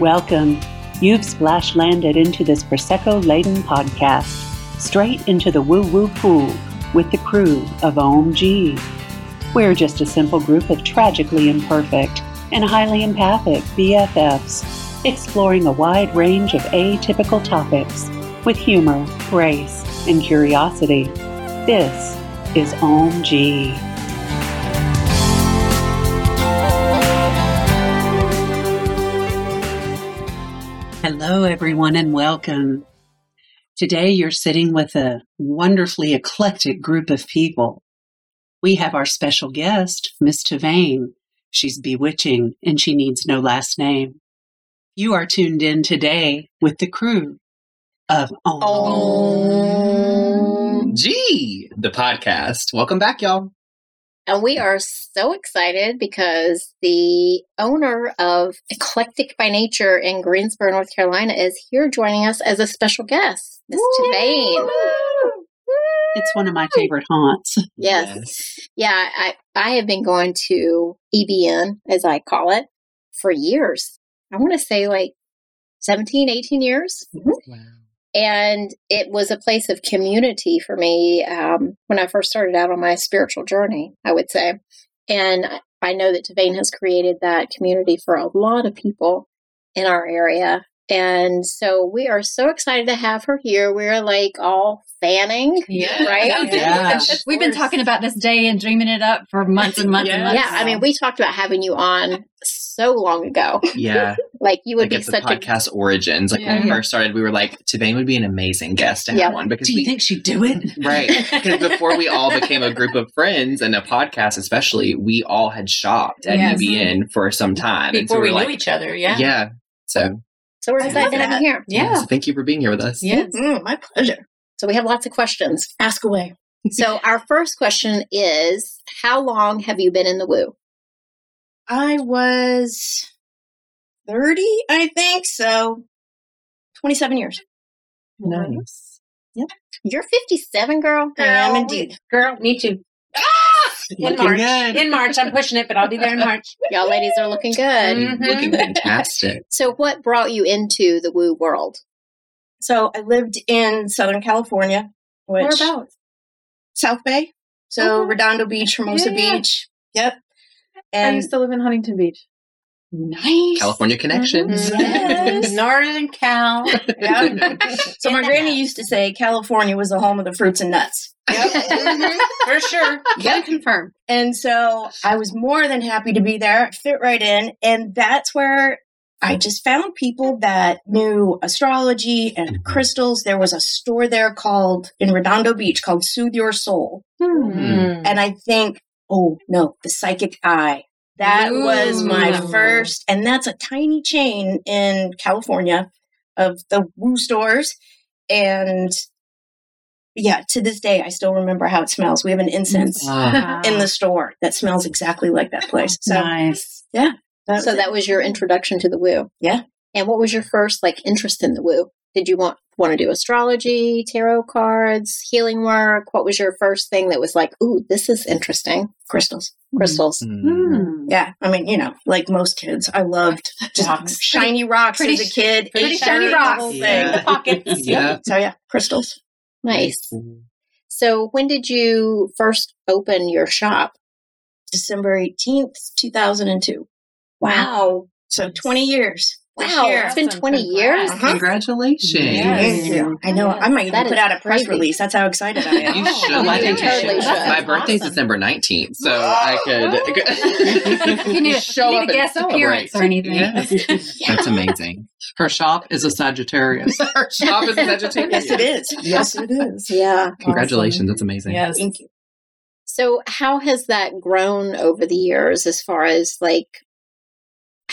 Welcome. You've splash landed into this Prosecco laden podcast, straight into the woo woo pool with the crew of OHMG. We're just a simple group of tragically imperfect and highly empathic BFFs, exploring a wide range of atypical topics with humor, grace, and curiosity. This is OHMG. Hello, everyone, and welcome. Today, you're sitting with a wonderfully eclectic group of people. We have our special guest, Miss Tavane. She's bewitching and she needs no last name. You are tuned in today with the crew of OHMG, the podcast. Welcome back, y'all. And we are so excited because the owner of Eclectic by Nature in Greensboro, North Carolina, is here joining us as a special guest, Miss Tavane. It's one of my favorite haunts. Yes. yes. Yeah, I, I have been going to EBN, as I call it, for years. I want to say like 17, 18 years. Mm-hmm. Wow. And it was a place of community for me um, when I first started out on my spiritual journey, I would say. And I know that Tavane has created that community for a lot of people in our area. And so we are so excited to have her here. We're like all fanning. Yeah. Right? Oh, yeah. We've been talking about this day and dreaming it up for months and months yeah. and months. Yeah. I mean, we talked about having you on so long ago. Yeah. like you would like be such a podcast origins. Like yeah. when we first started, we were like, Tavane would be an amazing guest to have yeah. one because do you we, think she'd do it? Right. Because before we all became a group of friends and a podcast, especially, we all had shopped at yes. EBN for some time. Before and so we, we knew like, each other. Yeah. Yeah. So so we're excited to have you here. Yeah. yeah. So thank you for being here with us. Yes. Mm, my pleasure. So we have lots of questions. Ask away. so our first question is how long have you been in the woo? I was 30, I think. So 27 years. Nice. Yep. You're 57, girl. girl. I am indeed. Girl, me too. In March. Good. In March. I'm pushing it, but I'll be there in March. Y'all ladies are looking good. Mm-hmm. Looking fantastic. So what brought you into the woo world? So I lived in Southern California. Which, Whereabouts? South Bay. So oh. Redondo Beach, Hermosa yeah, yeah. Beach. Yep. And I used to live in Huntington Beach. Nice. California connections. Mm-hmm. Yes. Northern Cal. Yep. so my granny used to say California was the home of the fruits and nuts. Yep. mm-hmm. For sure. Can confirm. And so I was more than happy to be there, fit right in. And that's where I just found people that knew astrology and mm-hmm. crystals. There was a store there called in Redondo Beach called Soothe Your Soul. Mm. And I think, oh no, the psychic eye that Ooh. was my first, and that's a tiny chain in California of the Woo stores. And yeah, to this day, I still remember how it smells. We have an incense wow. in the store that smells exactly like that place. So, nice. Yeah. That so that was your introduction to the woo. Yeah. And what was your first like interest in the woo? Did you want want to do astrology, tarot cards, healing work? What was your first thing that was like, ooh, this is interesting? Crystals. Crystals. Mm. Yeah. I mean, you know, like most kids, I loved just rocks. shiny rocks pretty, as a kid. Pretty shiny rocks. Yeah. The pockets. yeah. So yeah, crystals. Nice. Mm-hmm. So when did you first open your shop? December 18th, 2002. Wow. So 20 years. Wow, it's been 20 years. Uh-huh. Congratulations. Yes. Thank you. I know. I might even put out a press crazy. release. That's how excited I am. You should. Oh, I think totally should. My birthday's awesome. December 19th, so I could you need, show need up a guest appearance or anything. Yes. yeah. That's amazing. Her shop is a Sagittarius. Her shop is a Sagittarius. yes, it is. Yes, it is. Yeah. Congratulations. Awesome. That's amazing. Yes. Thank you. So, how has that grown over the years as far as like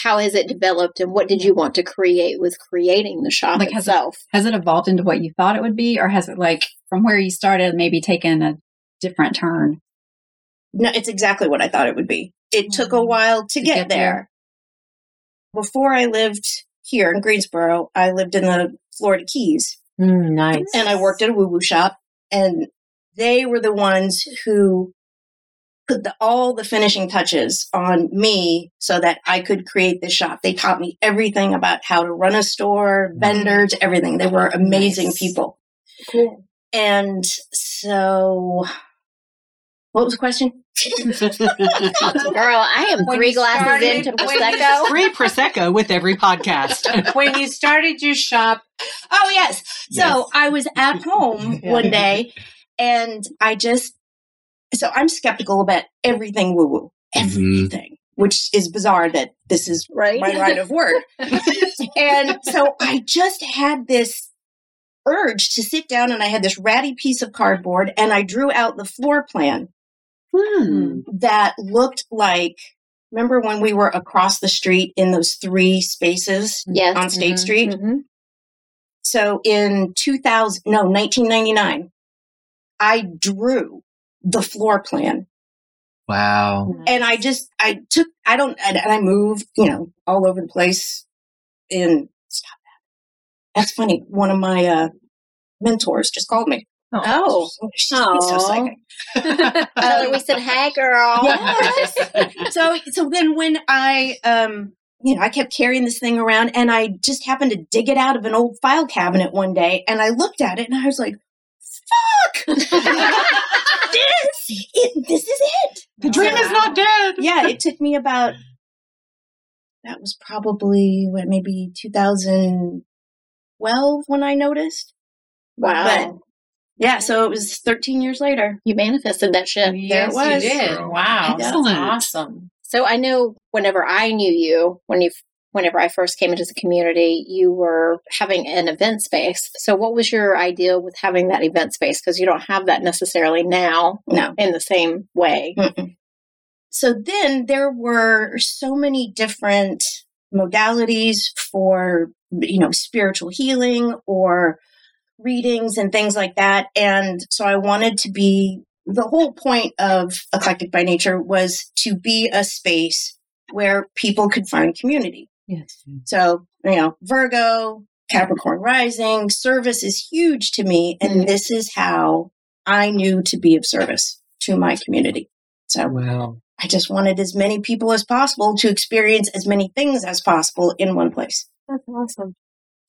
how has it developed and what did you want to create with creating the shop like itself? Has it, has it evolved into what you thought it would be or has it like from where you started maybe taken a different turn? No, it's exactly what I thought it would be. It mm-hmm. took a while to, to get, get there. there. Before I lived here in Greensboro, I lived in the Florida Keys. Mm, nice. And I worked at a woo woo shop and they were the ones who the, all the finishing touches on me so that I could create this shop. They taught me everything about how to run a store, vendors, everything. They were amazing nice. people. Cool. And so, what was the question? Girl, I am when three glasses started, into Prosecco. Three Prosecco with every podcast. when you started your shop. Oh, yes. yes. So I was at home yeah. one day and I just, so I'm skeptical about everything woo woo, mm-hmm. everything. Mm-hmm. Which is bizarre that this is right. my line of work. and so I just had this urge to sit down and I had this ratty piece of cardboard and I drew out the floor plan hmm. that looked like remember when we were across the street in those three spaces yes. on State mm-hmm. Street? Mm-hmm. So in 2000, no, 1999, I drew the floor plan. Wow. And I just, I took, I don't, and I moved, you know, all over the place in, stop that. That's funny. One of my, uh, mentors just called me. Oh, oh. she's so psychic. uh, we said, "Hey, girl." Yes. so, so then when I, um, you know, I kept carrying this thing around, and I just happened to dig it out of an old file cabinet one day, and I looked at it, and I was like, "Fuck, this, it, this is it. The dream is not dead." Yeah, it took me about. That was probably what maybe 2012 when I noticed. Wow. But yeah, so it was 13 years later. You manifested that shit. Yes, there it was. You did. Wow. Excellent. awesome. So I know whenever I knew you, when you whenever I first came into the community, you were having an event space. So what was your idea with having that event space? Because you don't have that necessarily now no. in the same way. Mm-mm. So then there were so many different modalities for, you know, spiritual healing or readings and things like that. And so I wanted to be the whole point of Eclectic by Nature was to be a space where people could find community. Yes. So, you know, Virgo, Capricorn rising, service is huge to me. And mm-hmm. this is how I knew to be of service to my community. So wow. I just wanted as many people as possible to experience as many things as possible in one place. That's awesome.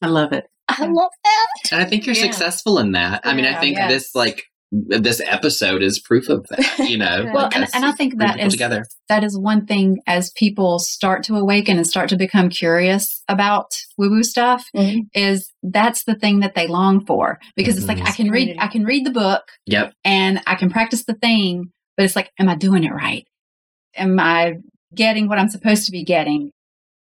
I love it. I love that. And I think you're yeah. successful in that. Yeah, I mean, I think yes. this like this episode is proof of that, you know. well, and, and, I think that is together. that is one thing as people start to awaken and start to become curious about woo woo stuff mm-hmm. is that's the thing that they long for because mm-hmm. it's like I can read I can read the book, yep, and I can practice the thing, but it's like, am I doing it right? Am I getting what I'm supposed to be getting?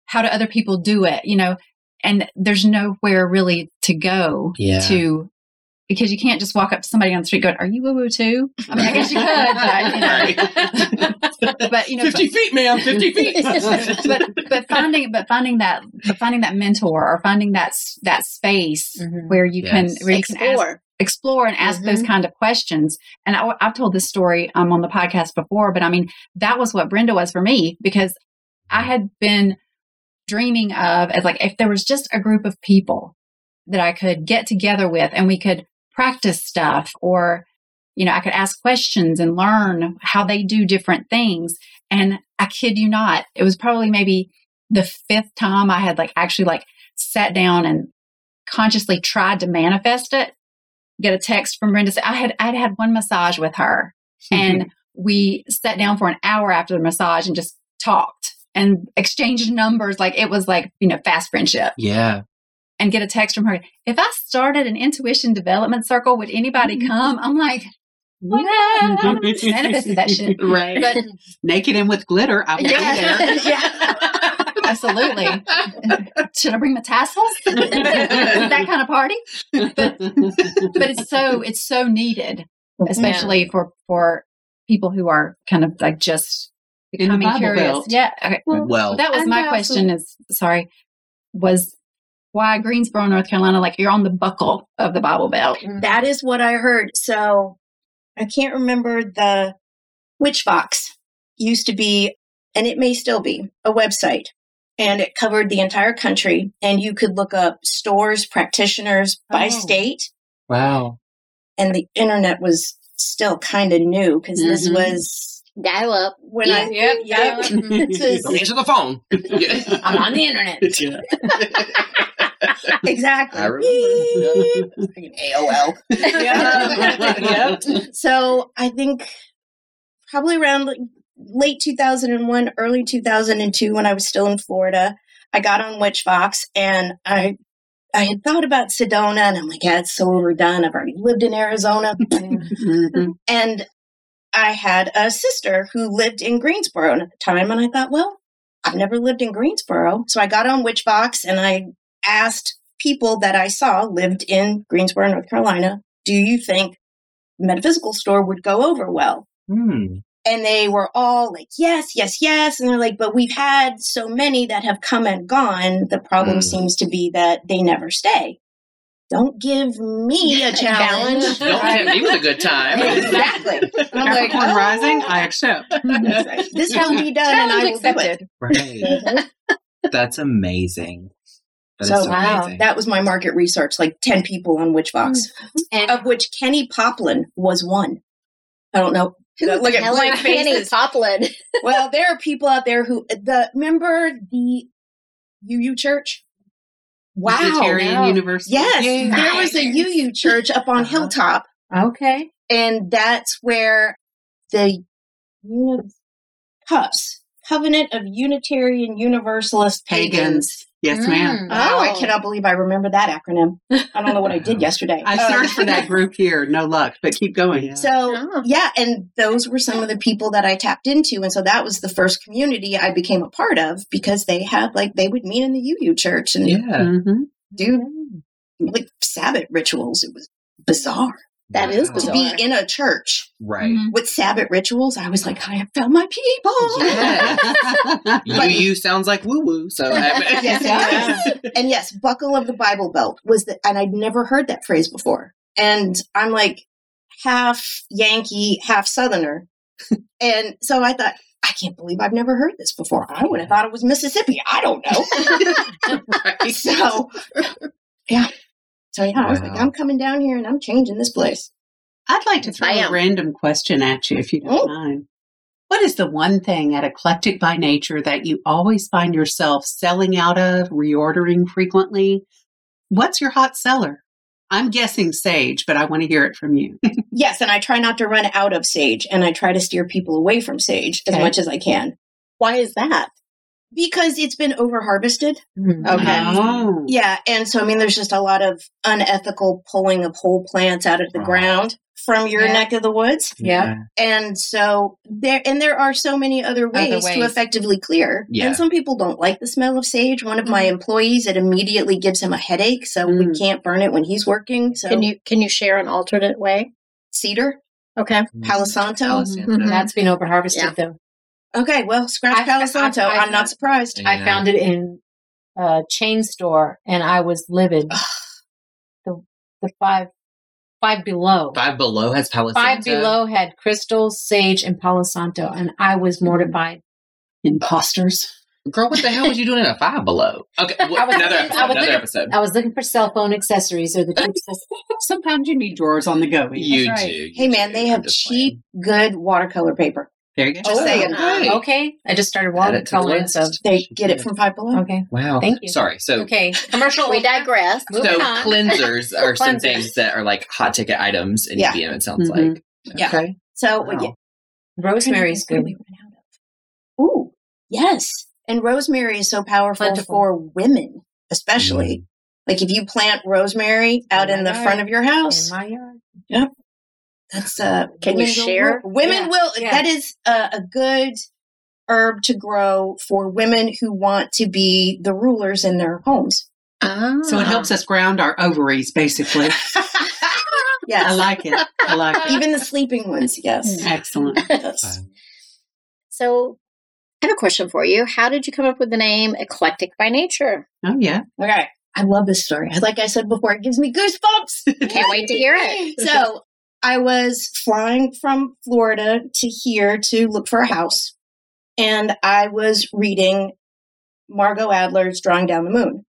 How do other people do it? You know, and there's nowhere really to go yeah. to because you can't just walk up to somebody on the street going, "Are you woo woo too?" I mean, I guess you could, but you know, but you know, fifty feet, ma'am, fifty feet. but but finding but finding that but finding that mentor or finding that that space mm-hmm. where you yes. can where you explore. can ask, explore and ask mm-hmm. those kind of questions. And I, have told this story um, on the podcast before, but I mean, that was what Brenda was for me because I had been dreaming of as like if there was just a group of people that I could get together with and we could practice stuff or you know I could ask questions and learn how they do different things and I kid you not it was probably maybe the fifth time I had like actually like sat down and consciously tried to manifest it get a text from Brenda I had I'd had one massage with her and mm-hmm. we sat down for an hour after the massage and just talked and exchanged numbers like it was like, you know, fast friendship. Yeah. And get a text from her. If I started an intuition development circle, would anybody come? I'm like, yeah, manifested that shit. Right. But naked and with glitter, I will yeah, be there. yeah. Absolutely. Should I bring my tassels? that kind of party. But but it's so it's so needed, especially yeah. for for people who are kind of like just becoming curious. Belt. Yeah. Okay. Well, well that was my question. Is sorry, was why Greensboro, North Carolina? Like you're on the buckle of the Bible Belt. Mm-hmm. That is what I heard. So I can't remember the Witchvox used to be, and it may still be a website. And it covered the entire country, and you could look up stores, practitioners by oh. state. Wow. And the internet was still kind of new because mm-hmm. this was dial up. When I Yep, yep. This is- Don't answer the phone. Yeah. I'm on the internet. Yeah. exactly. I remember. AOL. Yep. So I think probably around like late 2001, early 2002, when I was still in Florida, I got on Witchvox and I I had thought about Sedona and I'm like, yeah, it's so overdone. I've already lived in Arizona. Mhm. and I had a sister who lived in Greensboro at the time. And I thought, well, I've never lived in Greensboro. So I got on Witchvox and I asked people that I saw lived in Greensboro, North Carolina, do you think metaphysical store would go over well? Hmm. And they were all like, yes, yes, yes. And they're like, but we've had so many that have come and gone. The problem Mm. seems to be that they never stay. Don't give me a challenge. Don't hit me with a good time. exactly. And I'm like, Capricorn oh, rising, I accept. this can be done and I will do it. Right. Mm-hmm. That's amazing. That is So, so, wow. amazing. That was my market research, like 10 people on Witchvox, mm-hmm. And of which Kenny Poplin was one. I don't know. Who Look at blank is Penny faces. Poplin? well, there are people out there who the remember the UU church. Wow. Unitarian. University. Yes, Yeah. there was a UU church up on Uh-huh. Hilltop, okay. and that's where the Uni- CUPS, Covenant of Unitarian Universalist Pagans. Pagans. Yes, ma'am. Mm. Oh, I Oh. cannot believe I remember that acronym. I don't know what I did yesterday. I searched for that group here, no luck, but keep going. Yeah. So Oh. yeah, and those were some of the people that I tapped into, and so that was the first community I became a part of because they had like they would meet in the UU church and yeah. Mhm. do like Sabbath rituals. It was bizarre That is Wow. to bizarre. be in a church Right. Mhm. with Sabbath rituals. I was like, I have found my people. Yeah. You, you sounds like woo woo. So Yes, it does. and yes, buckle of the Bible belt was the, and I'd never heard that phrase before. And I'm like half Yankee, half Southerner. and so I thought, I can't believe I've never heard this before. I would have thought it was Mississippi. I don't know. Right. so, yeah. So yeah, I was like, I'm coming down here and I'm changing this place. I'd like to throw I a am. random question at you if you don't Oh. mind. What is the one thing at Eclectic by Nature that you always find yourself selling out of, reordering frequently? What's your hot seller? I'm guessing sage, but I want to hear it from you. Yes, and I try not to run out of sage and I try to steer people away from sage as much as I can Why is that? Because it's been over harvested. Mhm. Okay. Oh. Yeah, and so I mean, there's just a lot of unethical pulling of whole plants out of the ground from your Yeah. neck of the woods, Yeah. and so there and there are so many other ways, to ways. effectively clear. Yeah. And some people don't like the smell of sage. One of my employees, it immediately gives him a headache, so we Mm. can't burn it when he's working. So Can you can you share an alternate way? cedar, Okay. Palo Santo. Palo Mhm. That's been over harvested Yeah. though. Okay, well, scratch I- Palo I- Santo. I- I'm not surprised. I found it in a chain store and I was livid. the the five five below. Five Below has Palo Five Santo. below had crystal, sage, and Palo Santo, and I was mortified. Mm-hmm. Imposters. Girl, what the hell was you doing in a Five Below? Okay, well, I was- another I episode. was Another looking- episode. I was looking for cell phone accessories or the cheapest. Sometimes you need drawers on the go. You right. do. you Hey man, do. they I'm have just cheap, good watercolor paper. There you go. Just Oh, saying. okay. okay, I just started Add it the watercoloring, so. They get it from Five Below. okay, Wow. Thank you. Sorry. So okay. Commercial. We digress. Moving So on. cleansers are some things that are like hot ticket items in Yeah. EBN. It sounds Mhm. like. Yeah. Okay. So Wow. yeah, Rosemary's good. we run out of? Ooh, yes. And rosemary is so powerful Plentiful. for women, especially. Mm. Like if you plant rosemary out In in the yard. front of your In house, my yard. That's uh. Can you women will- share? Women Yeah. will. Yeah. That is a, a good herb to grow for women who want to be the rulers in their homes. Ah. So it helps us ground our ovaries, basically. Yes. I like it. I like it. Even the sleeping ones. Yes. Excellent. Yes. So I have a question for you. How did you come up with the name Eclectic by Nature? Oh, yeah. Okay. I love this story. Like I said before, it gives me goosebumps. Can't wait to hear it. so I was flying from Florida to here to look for a house, and I was reading Margot Adler's Drawing Down the Moon.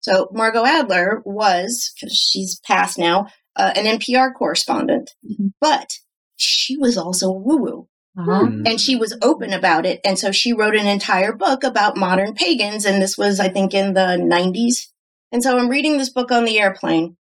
So Margot Adler was, she's passed now, uh, an NPR correspondent, Mhm. but she was also a woo woo. Uh-huh. Hmm. and she was open about it. And so she wrote an entire book about modern pagans. And this was, I think, in the 90s. And so I'm reading this book on the airplane.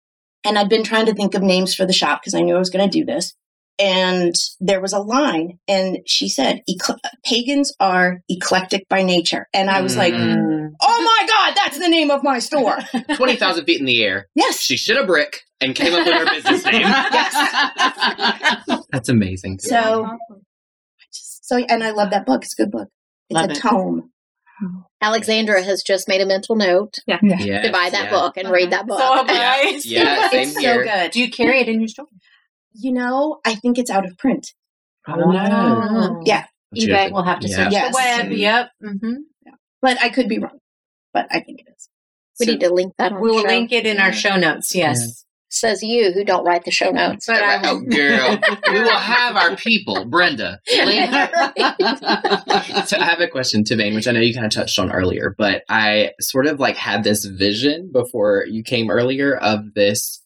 And I'd been trying to think of names for the shop because I knew I was going to do this. And there was a line, and she said, "Ecle- Pagans are eclectic by nature. And I was like, Mm. oh my God, that's the name of my store. 20,000 feet in the air. Yes. She shit a brick and came up with her business name. yes. That's amazing. So, so, and I love that book. It's a good book. It's Love a it. tome. Alexandra has just made a mental note yeah. Yes, to buy that yeah. book and read that book. So am Yeah. Yeah, same it's so good. Do you carry it in your store? You know, I think it's out of print. Oh, no. Yeah. eBay. We'll have to Yeah. search Yes. the web. Yep. hmm But I could be wrong. But I think it is. We so need to link that on We will show. link it in our show notes. Yes. Says you who don't write the show notes. But I Oh, girl. we will have our people, Brenda. link so I have a question Tavane, which I know you kind of touched on earlier, but I sort of like had this vision before you came earlier of this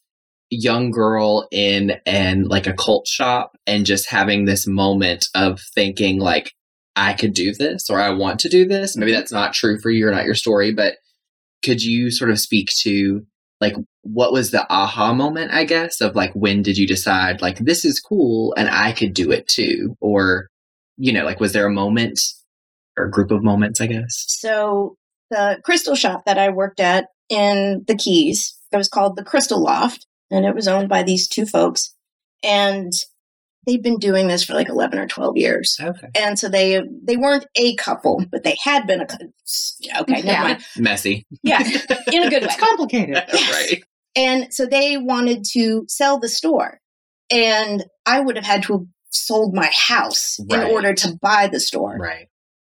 young girl in and like a cult shop and just having this moment of thinking like I could do this or I want to do this. Maybe mm-hmm. that's not true for you or not your story, but could you sort of speak to like what was the aha moment, I guess, of like when did you decide like this is cool and I could do it too? Or, you know, like was there a moment or a group of moments, I guess? So the crystal shop that I worked at in the Keys, it was called the Crystal Loft, and it was owned by these two folks. And they've been doing this for like 11 or 12 years. Okay. And so they they weren't a couple, but they had been a couple. Okay, never Yeah. mind. Messy. Yeah, in a good way. It's complicated. right. And so they wanted to sell the store. And I would have had to have sold my house Right. in order to buy the store. Right.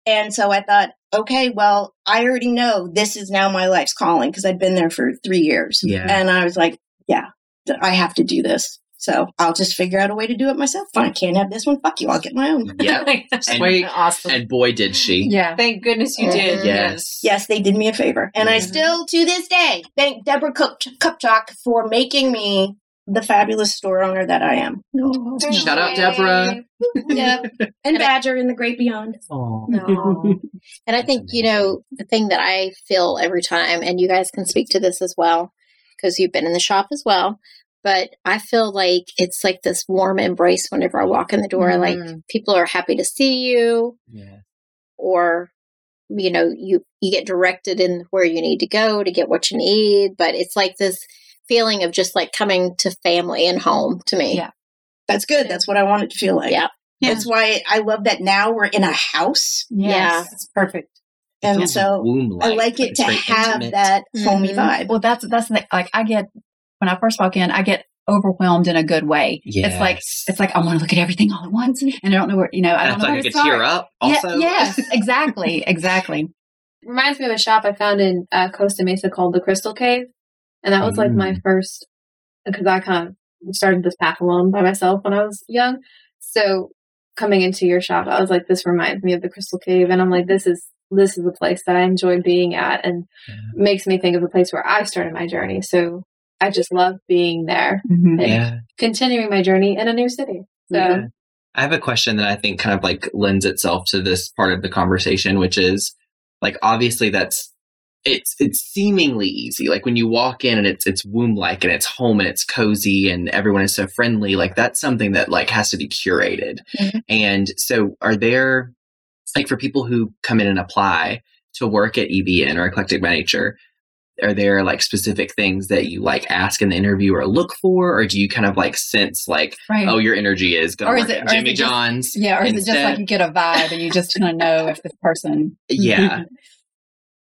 And so I thought, okay, well, I already know this is now my life's calling because I'd been there for three years. Yeah. And I was like, yeah, I have to do this. So I'll just figure out a way to do it myself. Fine, I can't have this one. Fuck you. I'll get my own. Yeah. And- awesome. And boy, did she. Yeah. Thank goodness you did. Mhm. Yes. Yes, they did me a favor. And I Mhm. still, to this day, thank Deborah Cup- Cupchock for making me the fabulous store owner that I am. Shout out, Deborah. yep. And Badger in the great beyond. Oh. Aw. And I think, you know, the thing that I feel every time, and you guys can speak to this as well, because you've been in the shop as well, but I feel like it's like this warm embrace whenever I walk in the door. Like Mhm. people are happy to see you, Yeah. or, you know, you, you get directed in where you need to go to get what you need. But it's like this feeling of just like coming to family and home to me. Yeah. That's good. That's what I want it to feel like. Yeah. That's why I love that now we're in a house. Yeah. It's perfect. And Feels so I like it to have intimate. that homey Mhm. vibe. Well, that's that's the, like I get when I first walk in, I get overwhelmed in a good way. It's like it's like I want to look at everything all at once, and I don't know where you know I don't feel know like I where to could tear up also. Yeah, yes, exactly, exactly. reminds me of a shop I found in uh, Costa Mesa called the Crystal Cave, and that was like my Mm. first because I kind of started this path alone by myself when I was young. So coming into your shop, I was like, this reminds me of the Crystal Cave, and I'm like, this is this is the place that I enjoy being at, and Yeah. makes me think of the place where I started my journey. So I just love being there, Mhm. and Yeah. continuing my journey in a new city. So Yeah. I have a question that I think kind of like lends itself to this part of the conversation, which is like obviously that's it's it's seemingly easy. Like when you walk in and it's it's womb like and it's home and it's cozy and everyone is so friendly, like that's something that like has to be curated. Mhm. And so are there like for people who come in and apply to work at EBN or Eclectic by Nature, are there like specific things that you like ask in the interview or look for, or do you kind of like sense like Right. oh, your energy is going Or to is work it- at or is Jimmy it just- John's. yeah, or is it just like you get a vibe and you just kind of know if this person? Yeah.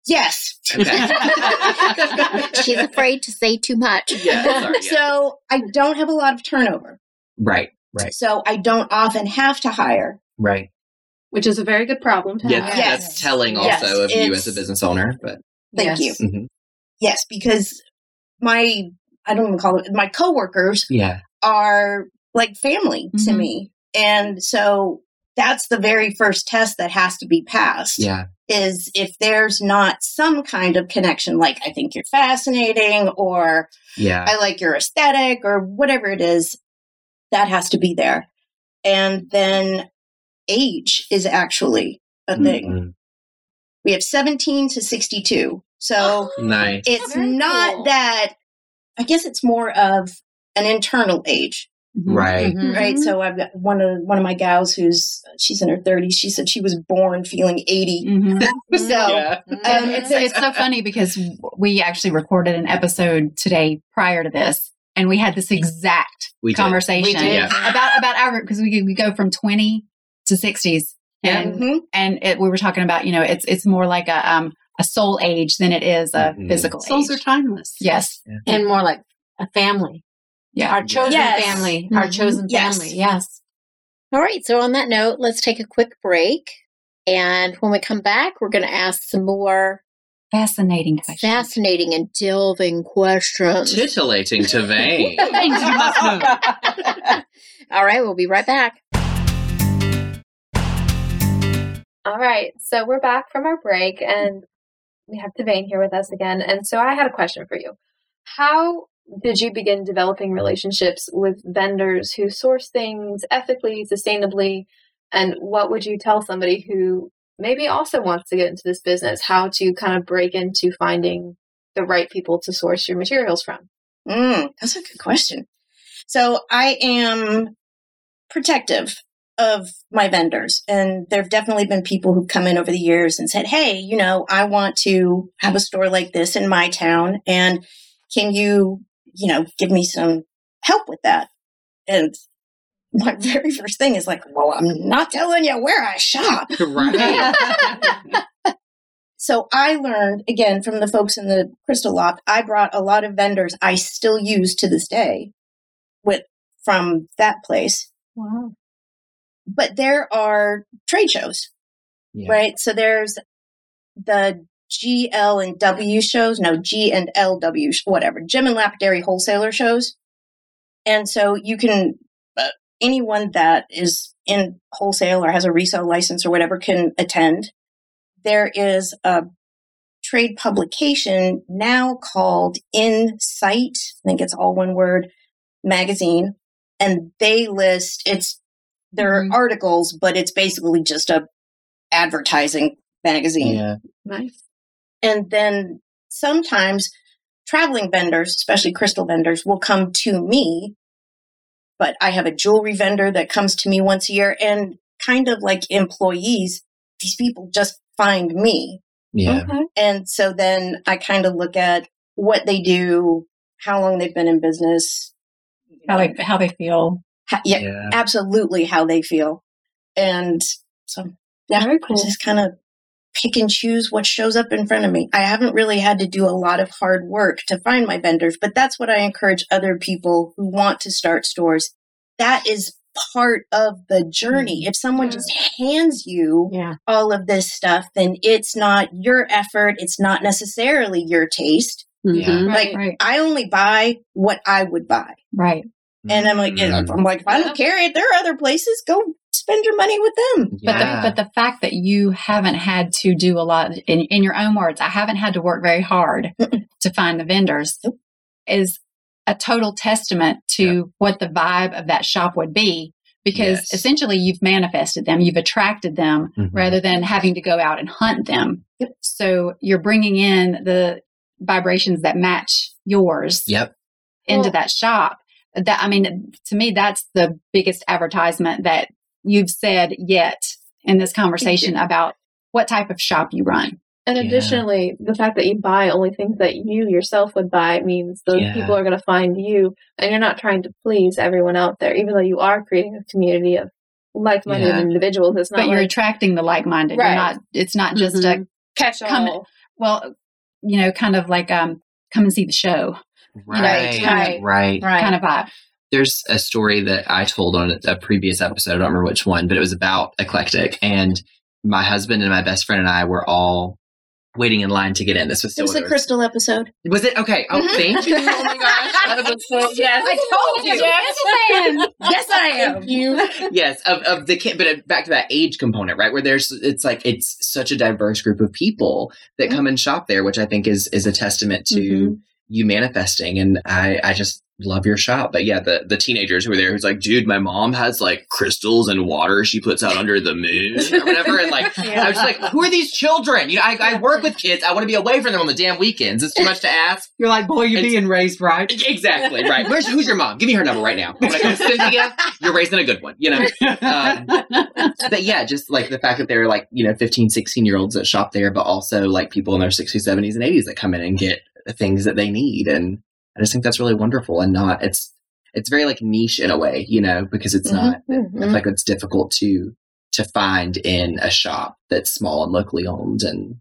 Yes. Okay. She's afraid to say too much. Yeah, sorry, yeah. So I don't have a lot of turnover. right. Right. So I don't often have to hire. Right. which is a very good problem to Yeah, have. Yes. that's telling Yes, also of you as a business owner. But Thank Yes. you. mhm. Yes, because my I don't even call it my coworkers yeah, are like family to Mhm. me. And so that's the very first test that has to be passed. yeah, Is if there's not some kind of connection, like I think you're fascinating or yeah, I like your aesthetic or whatever it is, that has to be there. And then age is actually a thing. Mhm. We have 17 to 62. So Nice. it's Very not cool. that, I guess it's more of an internal age, Right. Mhm. right? So I've got one of, one of my gals who's, she's in her 30s. She said she was born feeling 80. Mhm. So, Yeah. um, it's, it's so funny because we actually recorded an episode today prior to this, and we had this exact We did. conversation We did. Yeah. about about our because we we go from twenty to sixties, and mhm. and it, we were talking about you know it's it's more like a um a soul age than it is a Mhm. physical Souls age. are timeless. yes, And more like a family. yeah. Our chosen Yes. family. Our Mhm. chosen Yes. family. Yes. All right. So on that note, let's take a quick break. And when we come back, we're going to ask some more Fascinating question. fascinating and delving questions. Titillating Tavane. Things you must know. All right. We'll be right back. All right, so we're back from our break and we have Tavane here with us again. And so I had a question for you. How did you begin developing relationships with vendors who source things ethically, sustainably? And what would you tell somebody who maybe also wants to get into this business? How to kind of break into finding the right people to source your materials from? Mm, that's a good question. So I am protective of my vendors. And there have definitely been people who've come in over the years and said, Hey, you know, I want to have a store like this in my town. And can you, you know, give me some help with that? And my very first thing is like, well, I'm not telling you where I shop. right. So I learned again from the folks in the Crystal Loft. I brought a lot of vendors I still use to this day with from that place. Wow. But there are trade shows, Yeah. right? So there's the GL and W shows, no G and LW, whatever, Gem and Lapidary wholesaler shows. And so you can, uh, anyone that is in wholesale or has a resale license or whatever can attend. There is a trade publication now called Insight. I think it's all one word magazine. And they list it's their Mhm. articles, but it's basically just a advertising magazine. Yeah. Nice. And then sometimes traveling vendors, especially crystal vendors, will come to me. But I have a jewelry vendor that comes to me once a year and kind of like employees, these people just find me. Yeah. Okay. And so then I kind of look at what they do, how long they've been in business. how know, they how they feel. Ha- yeah, Yeah. absolutely how they feel. And so, yeah, Very cool. just kind of pick and choose what shows up in front of me. I haven't really had to do a lot of hard work to find my vendors, but that's what I encourage other people who want to start stores. That is part of the journey. If someone Yeah. just hands you Yeah. all of this stuff, then it's not your effort. It's not necessarily your taste. Yeah. Mhm. Like Right, I only buy what I would buy. right. And I'm like, Mhm. I'm like, if I don't carry it, there are other places. Go spend your money with them. But the but the fact that you haven't had to do a lot in, in your own words, I haven't had to work very hard to find the vendors is a total testament to what the vibe of that shop would be because Yes. essentially you've manifested them, you've attracted them Mhm. rather than having to go out and hunt them. Yep. So you're bringing in the vibrations that match yours Yep. into Well- that shop. That I mean, to me, that's the biggest advertisement that you've said yet in this conversation about what type of shop you run. And Yeah. additionally, the fact that you buy only things that you yourself would buy means those Yeah. people are going to find you, and you're not trying to please everyone out there, even though you are creating a community of like-minded Yeah. individuals. It's not but you're attracting the like-minded. Right. You're not. It's not just a catch come- all. well, you know, kind of like um, come and see the show Right. right. Right. Right. kind of vibe. There's a story that I told on a previous episode. I don't remember which one, but it was about eclectic. And my husband and my best friend and I were all waiting in line to get in. This was It was when a crystal episode. Was it okay? Oh, thank you. Oh my gosh. That was so- yes. I told you, yes, I am. yes, I am. you. Yes, of, of the kid, but uh, back to that age component, right? Where there's, it's like it's such a diverse group of people that come and shop there, which I think is is a testament to Mhm. You manifesting, and I I just love your shop. But yeah, the the teenagers who were there, who's like, dude, my mom has like crystals and water she puts out under the moon or whatever, and like I was just like, who are these children? You know, I, I work with kids. I want to be away from them on the damn weekends. It's too much to ask. You're like, boy, you're It's- being raised right. Exactly right. Where's who's your mom? Give me her number right now. I'm "Oh, Cynthia, you're raising a good one. You know. Um, but yeah, just like the fact that they're like, you know, 15, 16 year olds that shop there, but also like people in their 60s, 70s, and 80s that come in and get things that they need. And I just think that's really wonderful and not, it's, it's very like niche in a way, you know, because it's not, Mhm. it's like it's difficult to, to find in a shop that's small and locally owned. And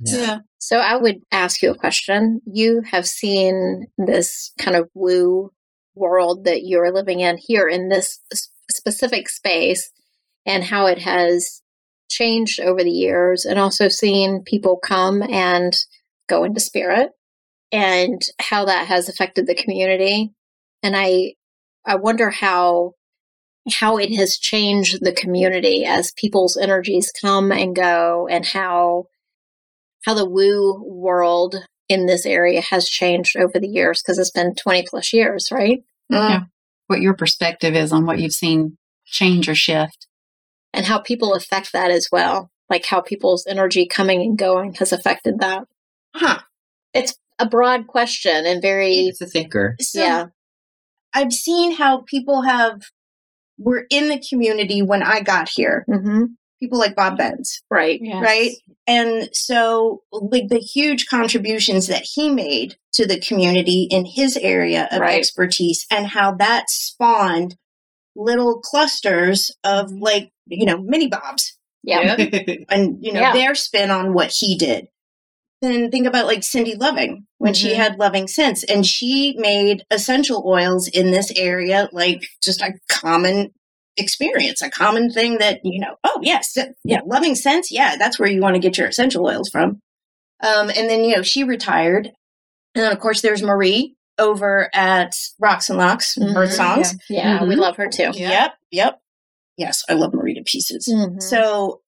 Yeah. So I would ask you a question. You have seen this kind of woo world that you're living in here in this specific space and how it has changed over the years and also seen people come and go into spirit and how that has affected the community. And I I wonder how how it has changed the community as people's energies come and go and how how the woo world in this area has changed over the years because it's been 20 plus years, right? Mm. what your perspective is on what you've seen change or shift. And how people affect that as well. Like how people's energy coming and going has affected that. Huh. It's a broad question and very, it's a thinker. So yeah. I've seen how people have were in the community when I got here. hmm People like Bob Benz, Right. right? And so, like the huge contributions that he made to the community in his area of Right. expertise, and how that spawned little clusters of like you know mini Bobs, Yeah. and you know Yeah. their spin on what he did. Then think about like Cindy Loving when she Mhm. had Loving Sense, and she made essential oils in this area like just a common experience, a common thing that you know. Oh yes, yeah, Loving Sense, yeah, that's where you want to get your essential oils from. Um, and then you know she retired, and then of course there's Marie over at Rocks and Locks Mhm. Bird Songs. Yeah. We Mhm. love her too. Yep, yep. Yes, I love Marie to pieces. Mhm. So,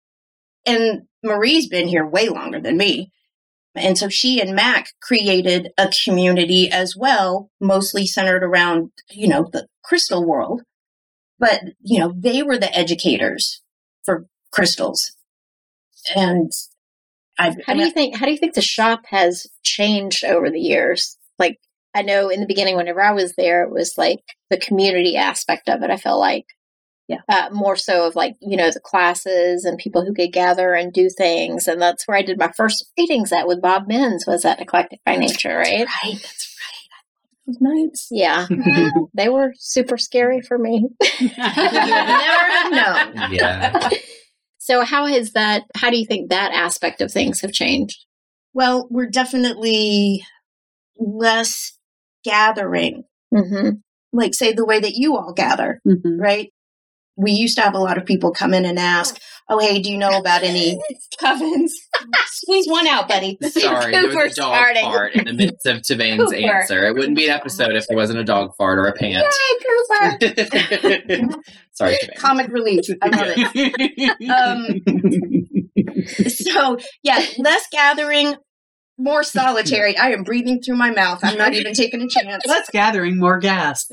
and Marie's been here way longer than me. And so she and Mac created a community as well, mostly centered around, you know, the crystal world. But, you know, they were the educators for crystals. And I, How do you think? How do you think the shop has changed over the years? Like, I know in the beginning, whenever I was there, it was like the community aspect of it. I felt like, Yeah. uh, more so of like you know the classes and people who could gather and do things, and that's where I did my first readings at with Bob Menz was at Eclectic by Nature, right? right, that's right. Those nights. Yeah, they were super scary for me. You never have known. Yeah. So, how has that? How do you think that aspect of things have changed? Well, we're definitely less gathering, hmm like, say, the way that you all gather. Mhm. right? We used to have a lot of people come in and ask, "Oh, hey, do you know about any covens?" Squeeze one out, buddy. Sorry, there was Cooper a dog starting. fart in the midst of Tavane's answer. It wouldn't be an episode if there wasn't a dog fart or a pant. Yay, Cooper! Sorry, Tavane. Comic relief. I love it. Um, so yeah, less gathering, more solitary. I am breathing through my mouth. I'm not even taking a chance. Let's gathering more gas.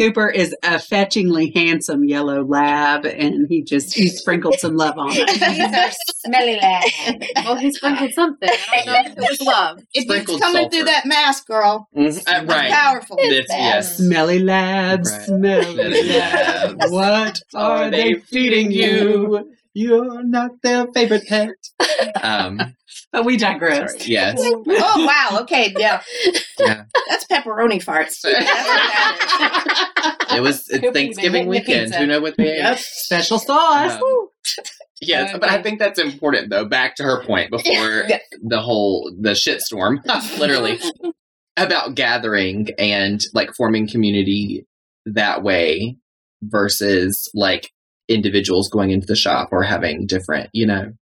Cooper is a fetchingly handsome yellow lab, and he just he sprinkled some love on it. These are smelly lab. Well, he sprinkled something. I don't know if it was love. If it's coming sulfur. through that mask, girl, Mhm, uh, right. powerful. This, yes. Smelly labs, Right. smelly Smelly labs. labs. What are they feeding you? You're not their favorite pet. Um, But we digress. sorry. Yes. Oh wow. Okay. Yeah. Yeah. That's pepperoni farts. That's what that is. It was it's Thanksgiving weekend. Who know what they ate? Yep. Special sauce. Um, yes, but I think that's important though. Back to her point before Yeah. the whole the shitstorm, literally about gathering and like forming community that way versus like individuals going into the shop or having different, you know.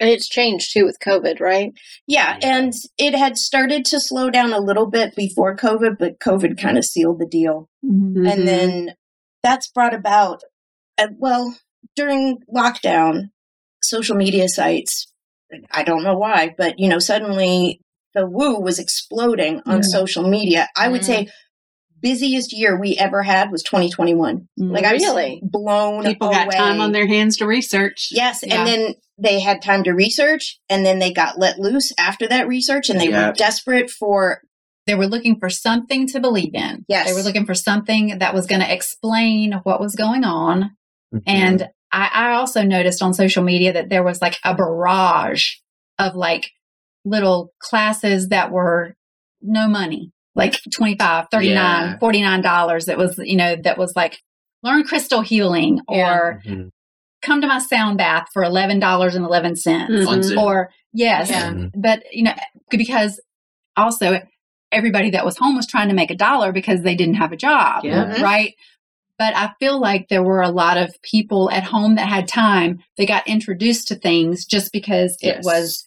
And it's changed too with COVID, right? Yeah, and it had started to slow down a little bit before COVID, but COVID kind of sealed the deal. Mhm. And then that's brought about, uh, well, during lockdown, social media sites, I don't know why, but you know, suddenly the woo was exploding on Yeah. social media. I would Mm. say busiest year we ever had was 2021. Like I was Really? blown People away. got time on their hands to research. Yes, Yeah. and then they had time to research, and then they got let loose after that research, and they Yeah. were desperate for they were looking for something to believe in. Yes. They were looking for something that was going to explain what was going on. Mm-hmm. And I, I also noticed on social media that there was like a barrage of like little classes that were no money, like 25, 39, Yeah. 49 dollars. That was, you know, that was like learn crystal healing or Mhm. come to my sound bath for $11.11 Mhm. Or yes, Yeah. Mhm. but you know because also everybody that was home was trying to make a dollar because they didn't have a job Yeah. Mhm. right but i feel like there were a lot of people at home that had time they got introduced to things just because it Yes.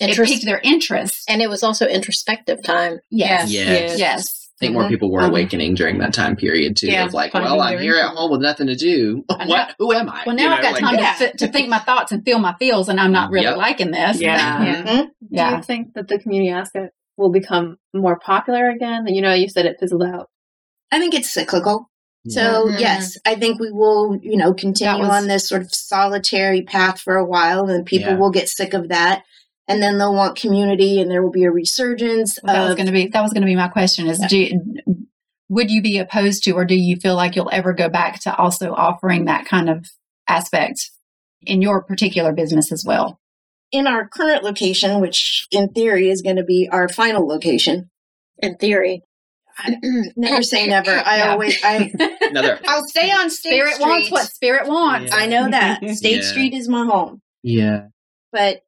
Was it Interest- piqued their interest and it was also introspective time. yes Yes. yes, I think more people were Um, awakening during that time period too. Yeah, of like, well, I'm here at home with nothing to do. What? Who am I? well now You i've got like- time Yeah. to, to think my thoughts and feel my feels and i'm not really Yep. liking this Yeah. Yeah. Mhm. Do you think that the community aspect will become more popular again? You know, you said it fizzled out. I think it's cyclical. So Mhm. yes, I think we will, you know, continue was- on this sort of solitary path for a while, and people Yeah. will get sick of that, and then they'll want community, and there will be a resurgence Well, that was going to be that was going to be my question is Yeah. do would you be opposed to or do you feel like you'll ever go back to also offering that kind of aspect in your particular business as well in our current location, which in theory is going to be our final location. In theory. Never say never. I Yeah. always, I, Another. I'll stay on State spirit Street. wants what spirit wants Yeah. I know that State Yeah. Street is my home, Yeah. but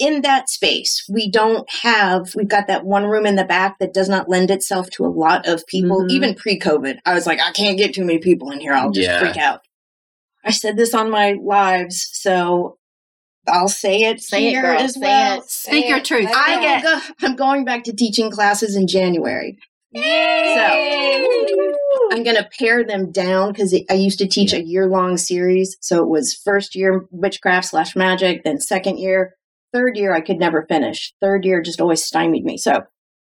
in that space, we don't have. We've got that one room in the back that does not lend itself to a lot of people. Mhm. Even pre-COVID, I was like, I can't get too many people in here. I'll just Yeah. freak out. I said this on my lives, so I'll say it Say it, here girl. as well. it. speak your truth I it. go, I'm going back to teaching classes in January. So I'm going to pare them down because I used to teach a year long series. So it was first year witchcraft slash magic, then second year, third year I could never finish. Third year just always stymied me. So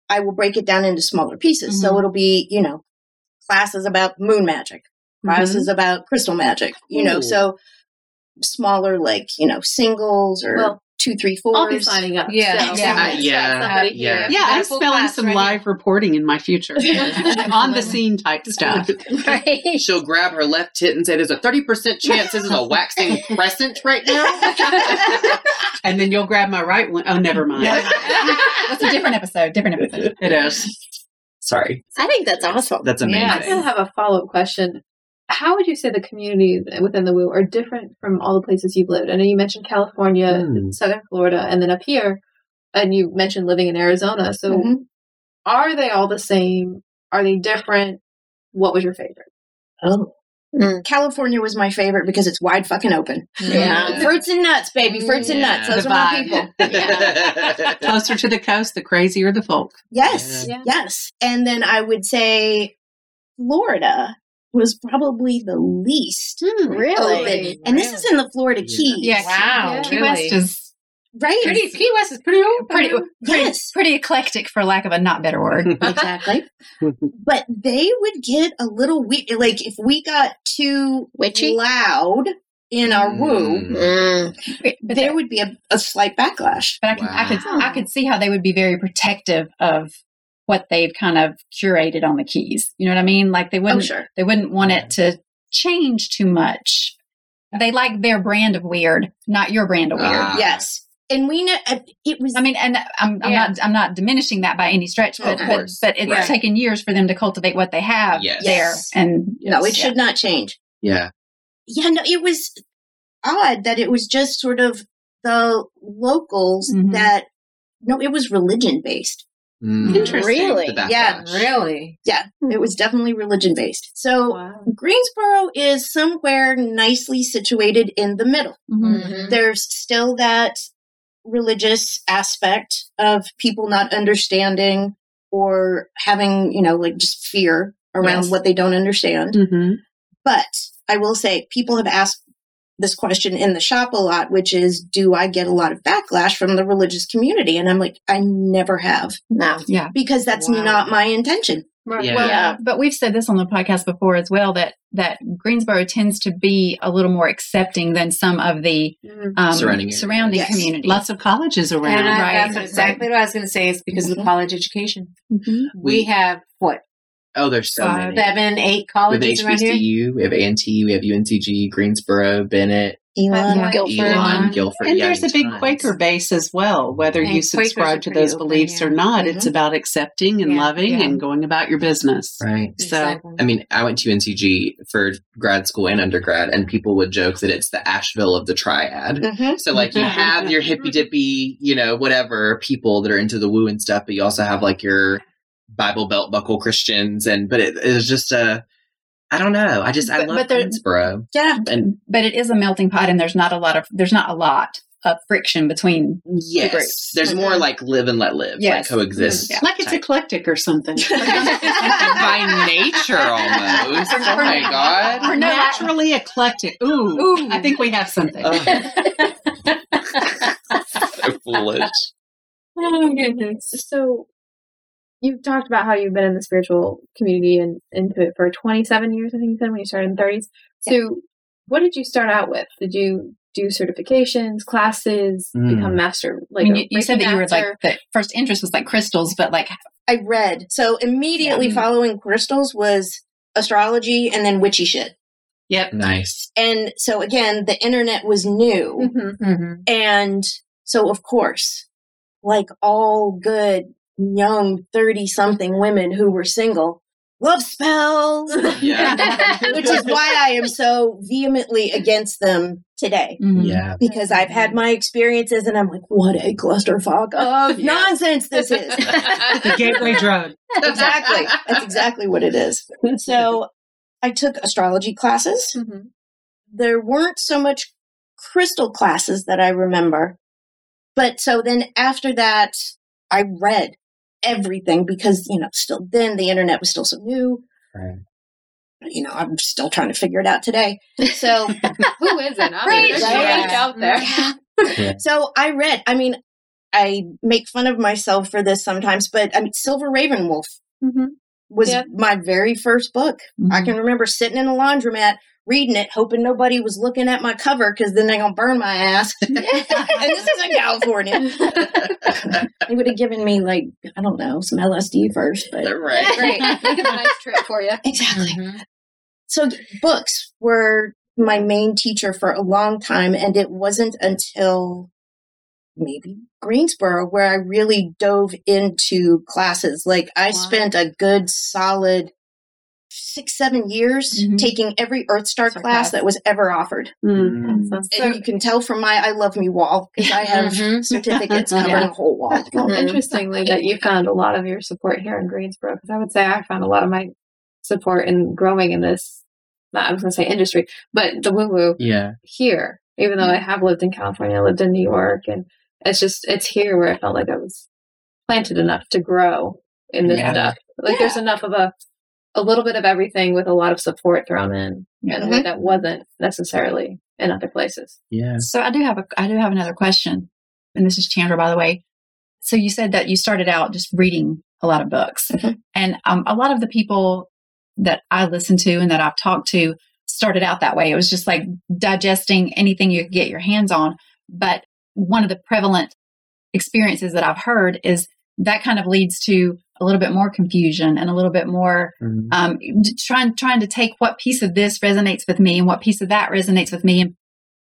I will break it down into smaller pieces. So Mhm. it'll be, you know, classes about moon magic, classes about crystal magic, you know, so smaller, like, you know, singles or Well, two, three, fours. I'll be signing up. Yeah. so- Yeah. Yeah. Somebody Yeah. Yeah, I'm Got a full spelling some ready. live reporting in my future. On the scene type stuff. Right. She'll grab her left tit and say, "There's a thirty percent chance this is a waxing crescent right now." And then you'll grab my right one. Oh, never mind. that's a different episode different episode It is. Sorry, I think that's awesome. that's Yeah. I amazing. kind of have a follow up question. How would you say the communities within the Woo are different from all the places you've lived? I know you mentioned California, Hmm. Southern Florida, and then up here, and you mentioned living in Arizona. So, Mhm. are they all the same? Are they different? What was your favorite? Oh. Mm. California was my favorite because it's wide fucking open. Yeah. Fruits and nuts, baby. Fruits and nuts. Those The are my vibe. people. Closer to the coast, the crazier the folk. Yes. Yeah. Yes. And then I would say Florida was probably the least Really? open. And this is in the Florida Yeah. Keys. yeah Wow, key really? west is Right. Pretty, Key West is pretty open. pretty pretty, Yes. pretty eclectic for lack of a not better word Exactly. but they would get a little weird. Like if we got too Witchy? loud in our woo, Mm. Mm. but there would be a, a slight backlash. But I could, I could, I could see how they would be very protective of what they've kind of curated on the keys. You know what I mean? Like they Oh, wouldn't, sure. they wouldn't want it to change too much. They like their brand of weird, not your brand of weird. Ah. Yes. And we know uh, it was. I mean, and I'm, I'm Yeah. not, I'm not diminishing that by any stretch, Oh, but, of but, course. but it's Right. taken years for them to cultivate what they have Yes. there. Yes. And no, it yeah. should not change. Yeah. Yeah, no, it was odd that it was just sort of the locals Mhm. that. No, it was religion based. Mm. Interesting. Really? The backlash. Yeah. Really? It was definitely religion based. So Wow. Greensboro is somewhere nicely situated in the middle. Mhm. Mhm. There's still that religious aspect of people not understanding or having, you know, like just fear around Yes. what they don't understand. Mm-hmm. But I will say, people have asked this question in the shop a lot, which is, do I get a lot of backlash from the religious community? And I'm like, I never have No. Yeah. because that's Wow. not my intention. Right. Yeah. Well, Yeah. but we've said this on the podcast before as well that that Greensboro tends to be a little more accepting than some of the Mhm. um, Surrounding surrounding Yes. communities. Lots of colleges around. And I, right, that's right. exactly what I was going to say. Is because of the Mhm. college education. Mhm. We have what Oh, there's so Five, many. seven, eight colleges around here. HBCU, we have A&T, we have UNCG, Greensboro, Bennett, Elon, Yeah. Guilford. Elon, Guilford. And yeah, there's a big tons. Quaker base as well, whether And you subscribe to those open, beliefs yeah. or not. It's about accepting and Yeah, loving yeah. and going about your business. Right. So, Exactly. I mean, I went to UNCG for grad school and undergrad, and people would joke that it's the Asheville of the triad. Mhm. So, like, you have your hippy dippy, you know, whatever people that are into the woo and stuff, but you also have like your Bible belt buckle Christians, and but it is just a, I don't know. I just I But- love but there- Greensboro, Yeah. and But it is a melting pot, and there's not a lot of there's not a lot of friction between. yes, groups. there's more mm-hmm. like live and let live, Yes. like coexist, mm-hmm. Yeah. like it's type. eclectic or something. by nature almost. oh my god. We're naturally eclectic. Ooh, Ooh. I think we have something. so foolish. Oh goodness. So you've talked about how you've been in the spiritual community and into it for 27 years, I think you said when you started in the 30s. So what did you start out with? Did you do certifications, classes, Mm. become master? I Like mean, you, you said Reiki that you were like the first interest was like crystals, but like I read. So immediately Yeah. following crystals was astrology and then witchy shit. Yep. Nice. And so again, the internet was new. Mhm. hmm And so, of course, like all good young 30 something women who were single, love spells, Yeah. which is why I am so vehemently against them today. mhm. Yeah. Because I've had my experiences and I'm like, what a clusterfuck of Yeah. nonsense this is. The gateway drug. exactly. That's exactly what it is. So I took astrology classes. Mhm. There weren't so much crystal classes that I remember. But so then after that, I read everything because, you know, still then the internet was still so new. Right. You know, I'm still trying to figure it out today. So, Who is it? I Right, mean, there's right. much out there. Yeah. so I read, I mean, I make fun of myself for this sometimes, but I mean, Silver RavenWolf Mhm. was Yeah. my very first book. I Mhm. can remember sitting in a laundromat reading it, hoping nobody was looking at my cover because then they're gonna burn my ass. and this is in California. they would have given me like I don't know some LSD first, but Right. Great. Make a nice trip for you. exactly. Mm-hmm. So books were my main teacher for a long time, and it wasn't until maybe Greensboro where I really dove into classes. Like I Wow. spent a good solid six, seven years Mhm. taking every Earth Star Star class class. that was ever offered. Mm. So, and you can tell from my I love me wall because I have Mhm. certificates covering Yeah. the whole wall. well, interestingly, that you found a lot of your support here in Greensboro, because I would say I found a lot of my support in growing in this. Not, I was going to say industry, but the woo woo Yeah. here. Even though I have lived in California, I lived in New York, and it's just it's here where I felt like I was planted enough to grow in this Yeah. stuff. Like there's enough of a a little bit of everything with a lot of support thrown in, in a way Mhm. that wasn't necessarily in other places. Yeah. So I do have a I do have another question, and this is Chandra, by the way. So you said that you started out just reading a lot of books, Mhm. and um, a lot of the people that I listen to and that I've talked to started out that way. It was just like digesting anything you could get your hands on. But one of the prevalent experiences that I've heard is that kind of leads to a little bit more confusion and a little bit more Mhm. um, trying trying to take what piece of this resonates with me and what piece of that resonates with me and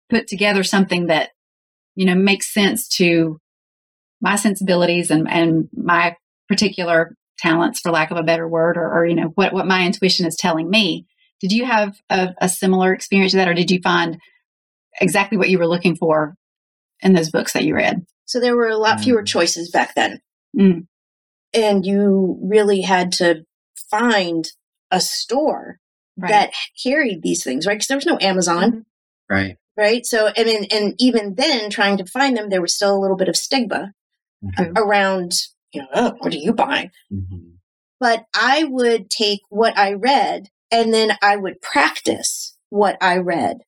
put together something that you know makes sense to my sensibilities and and my particular talents for lack of a better word or, or you know what what my intuition is telling me did you have a, a similar experience to that or did you find exactly what you were looking for in those books that you read So there were a lot Mm. fewer choices back then. Mm. And you really had to find a store that carried these things, right? Because there was no Amazon, Right. right? So, and then, and even then, trying to find them, there was still a little bit of stigma Mhm. around, you know, oh, what are you buying? Mhm. But I would take what I read and then I would practice what I read.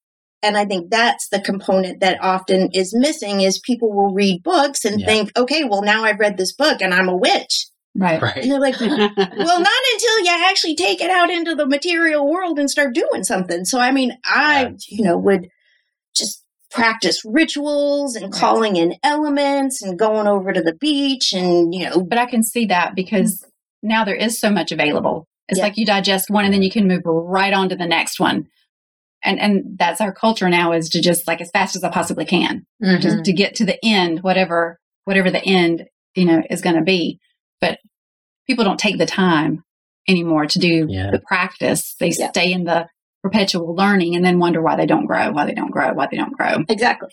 And I think that's the component that often is missing is people will read books and Yeah. think, okay, well now I've read this book and I'm a witch. Right. And Right. they're like, well, not until you actually take it out into the material world and start doing something. So, I mean, I, Yeah. you know, would just practice rituals and calling in elements and going over to the beach and, you know, But I can see that because mm. now there is so much available. It's Yeah. like you digest one and then you can move right on to the next one. And and that's our culture now is to just like as fast as I possibly can. Mhm. Just to get to the end, whatever whatever the end, you know, is gonna be. But people don't take the time anymore to do Yeah. the practice. They Yeah. stay in the perpetual learning and then wonder why they don't grow, why they don't grow, why they don't grow. exactly.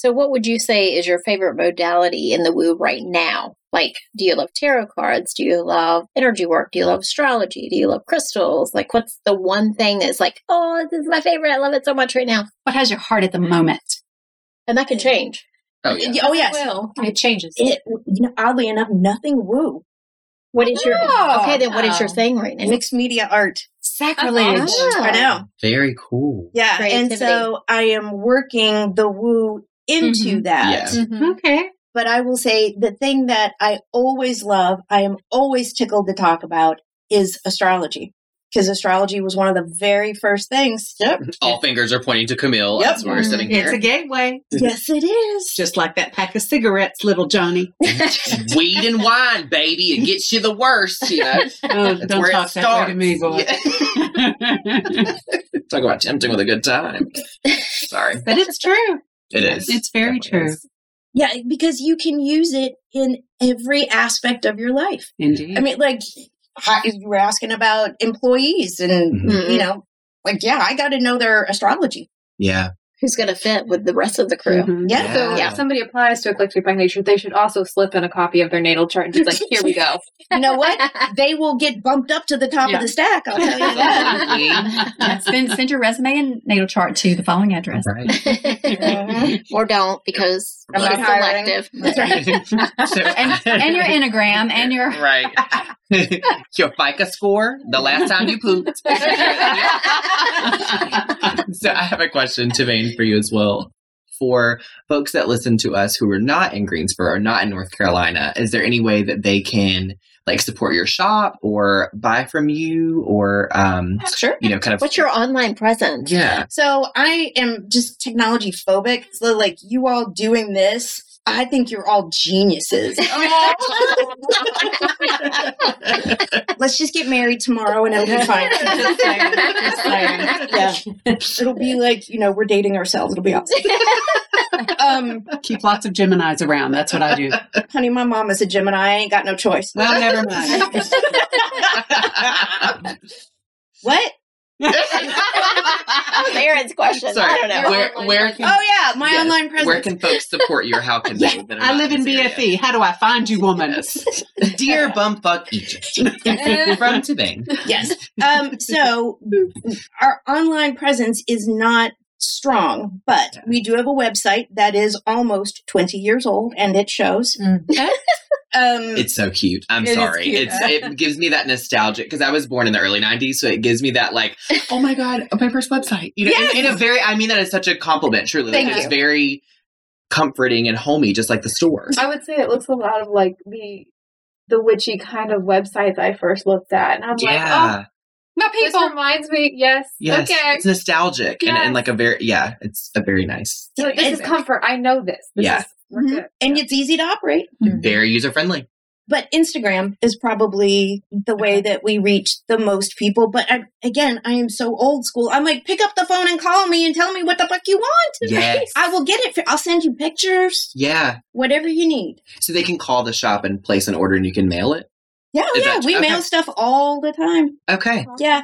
So, what would you say is your favorite modality in the woo right now? Like, do you love tarot cards? Do you love energy work? Do you love astrology? Do you love crystals? Like, what's the one thing that's like, oh, this is my favorite. I love it so much right now. What has your heart at the moment? And that can change. Oh yeah. Oh, yes. Will. It changes. It, you know, oddly enough, nothing woo. What is your Oh, okay? Then what is your thing right now? Mixed media art. Sacrilege. Ah. awesome. I know. Very cool. Yeah. And so I am working the woo into that. Yeah. Mhm. Okay. But I will say the thing that I always love, I am always tickled to talk about is astrology. Because astrology was one of the very first things. Yep. All fingers are pointing to Camille Yep. as we're sitting here. It's a gateway, yes, it is. just like that pack of cigarettes, little Johnny. Weed and wine, baby. It gets you the worst, you know. Oh, That's don't talk that way to me, boy. Yeah. Talk about tempting with a good time. Sorry. but it's true. It is. It's very Definitely true. is. Yeah, because you can use it in every aspect of your life. Indeed. I mean, like, you were asking about employees, and, Mhm. you know, like, yeah, I got to know their astrology. Yeah. Who's going to fit with the rest of the crew? Mhm. Yeah. So Yeah. if somebody applies to Eclectic by Nature, they should also slip in a copy of their natal chart and just like, here we go. You know what? they will get bumped up to the top Yeah. of the stack. I'll tell you that. Yeah, send, send your resume and natal chart to the following address. Right. Or don't because I'm I'm not selective. That's right. So- And, and your Enneagram and your. right. Your FICO score, the last time you pooped. so I have a question, Tavane, for you as well. For folks that listen to us who are not in Greensboro or not in North Carolina, is there any way that they can like support your shop or buy from you or um Sure. you know kind of What's your online presence? yeah So I am just technology phobic. So like you all doing this, I think you're all geniuses. Let's just get married tomorrow and it'll be fine. Just saying, just saying. yeah. It'll be like, you know, we're dating ourselves. It'll be awesome. Um, Keep lots of Geminis around. That's what I do. honey, my mom is a Gemini. I ain't got no choice. Well, never mind. What? That was Aaron's question. Sorry, I don't know. where where can Oh yeah, my yes, online presence. where can folks support you or how can they? that I live in this area? BFE. How do I find you, woman? Yes. Dear bumfuck Egypt from Tavane. yes. Um, so our online presence is not strong, but we do have a website that is almost 20 years old and it shows. Mm. Um, It's so cute. I'm It is sorry. cute. It's it gives me that nostalgic because I was born in the early '90s, so it gives me that like, oh my god, my first website. You know, in, in a very. I mean that is such a compliment. Truly, like, Thank it's you. very comforting and homey, just like the store. I would say it looks a lot of like the the witchy kind of websites I first looked at, and I'm like, Yeah. people. this reminds me. Yes, yes. okay. It's nostalgic and, and like a very yeah. It's a very nice, So this is comfort. I know this. this Yeah. is, we're Mhm. good. and it's easy to operate. very user friendly. But Instagram is probably the way that we reach the most people. But I, again, I am so old school. I'm like, pick up the phone and call me and tell me what the fuck you want. Yes. I will get it. For, I'll send you pictures, Yeah. whatever you need. So they can call the shop and place an order, and you can mail it. Yeah, Is yeah. that- we okay. mail stuff all the time. Okay. Yeah.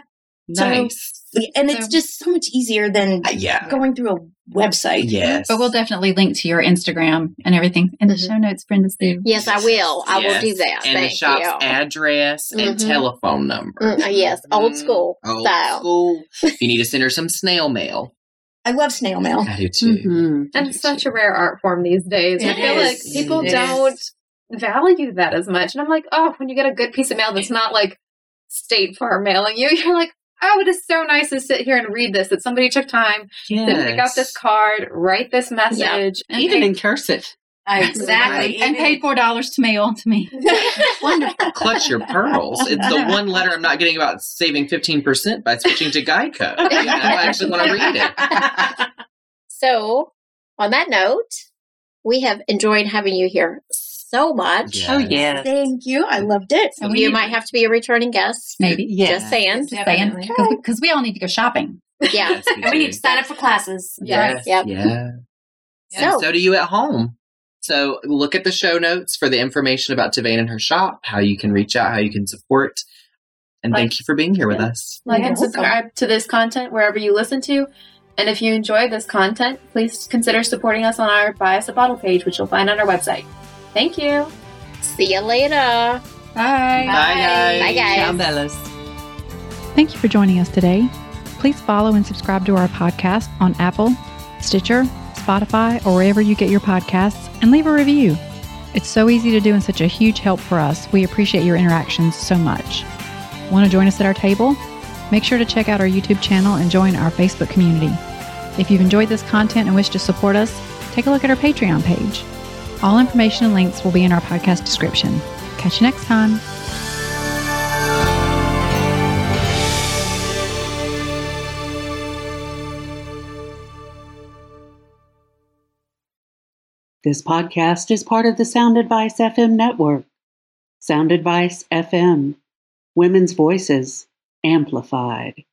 So- Nice. And it's So- just so much easier than Uh, yeah. going through a website. Yes. But we'll definitely link to your Instagram and everything in the Mhm. show notes, Brenda Sue. Yes, I will. I will do that. And the Thank shop's you. address and Mhm. telephone number. Mm, uh, yes, old Mm, school Old style. school. If you need to send her some snail mail, I love snail mail. I do too. Mhm. And such a rare art form these days. I It feel like people It don't value that as much. And I'm like, oh, when you get a good piece of mail that's not like State Farm mailing you, you're like, oh, it is so nice to sit here and read this. That somebody took time to pick up this card, write this message, and Even paid- in cursive. Exactly. and paid four dollars to mail to me. Wonderful. Clutch your pearls. It's the one letter I'm not getting about saving 15% by switching to Geico. You know, I actually want to read it. So, on that note, we have enjoyed having you here so much. Yeah. Oh, yeah. Thank you. I loved it. And we You might have to be a returning guest. maybe. Yeah. Just saying. Just saying. Because we all need to go shopping. Yeah. Yes, we And we need to sign up for classes. Yes. Yep. Yeah. So, And so do you at home. So look at the show notes for the information about Tavane and her shop, how you can reach out, how you can support. And Like- thank you for being here with us. like You're and subscribe to this content wherever you listen to. And if you enjoy this content, please consider supporting us on our Buy Us a Bottle page, which you'll find on our website. Thank you. see you later. Bye. Bye, guys. Bye, guys. Ciao, Bellas. Thank you for joining us today. Please follow and subscribe to our podcast on Apple, Stitcher, Spotify, or wherever you get your podcasts, and leave a review. It's so easy to do and such a huge help for us. We appreciate your interactions so much. Want to join us at our table? Make sure to check out our YouTube channel and join our Facebook community. If you've enjoyed this content and wish to support us, take a look at our Patreon page. All information and links will be in our podcast description. Catch you next time. This podcast is part of the Sound Advice FM network. Sound Advice FM, women's voices amplified.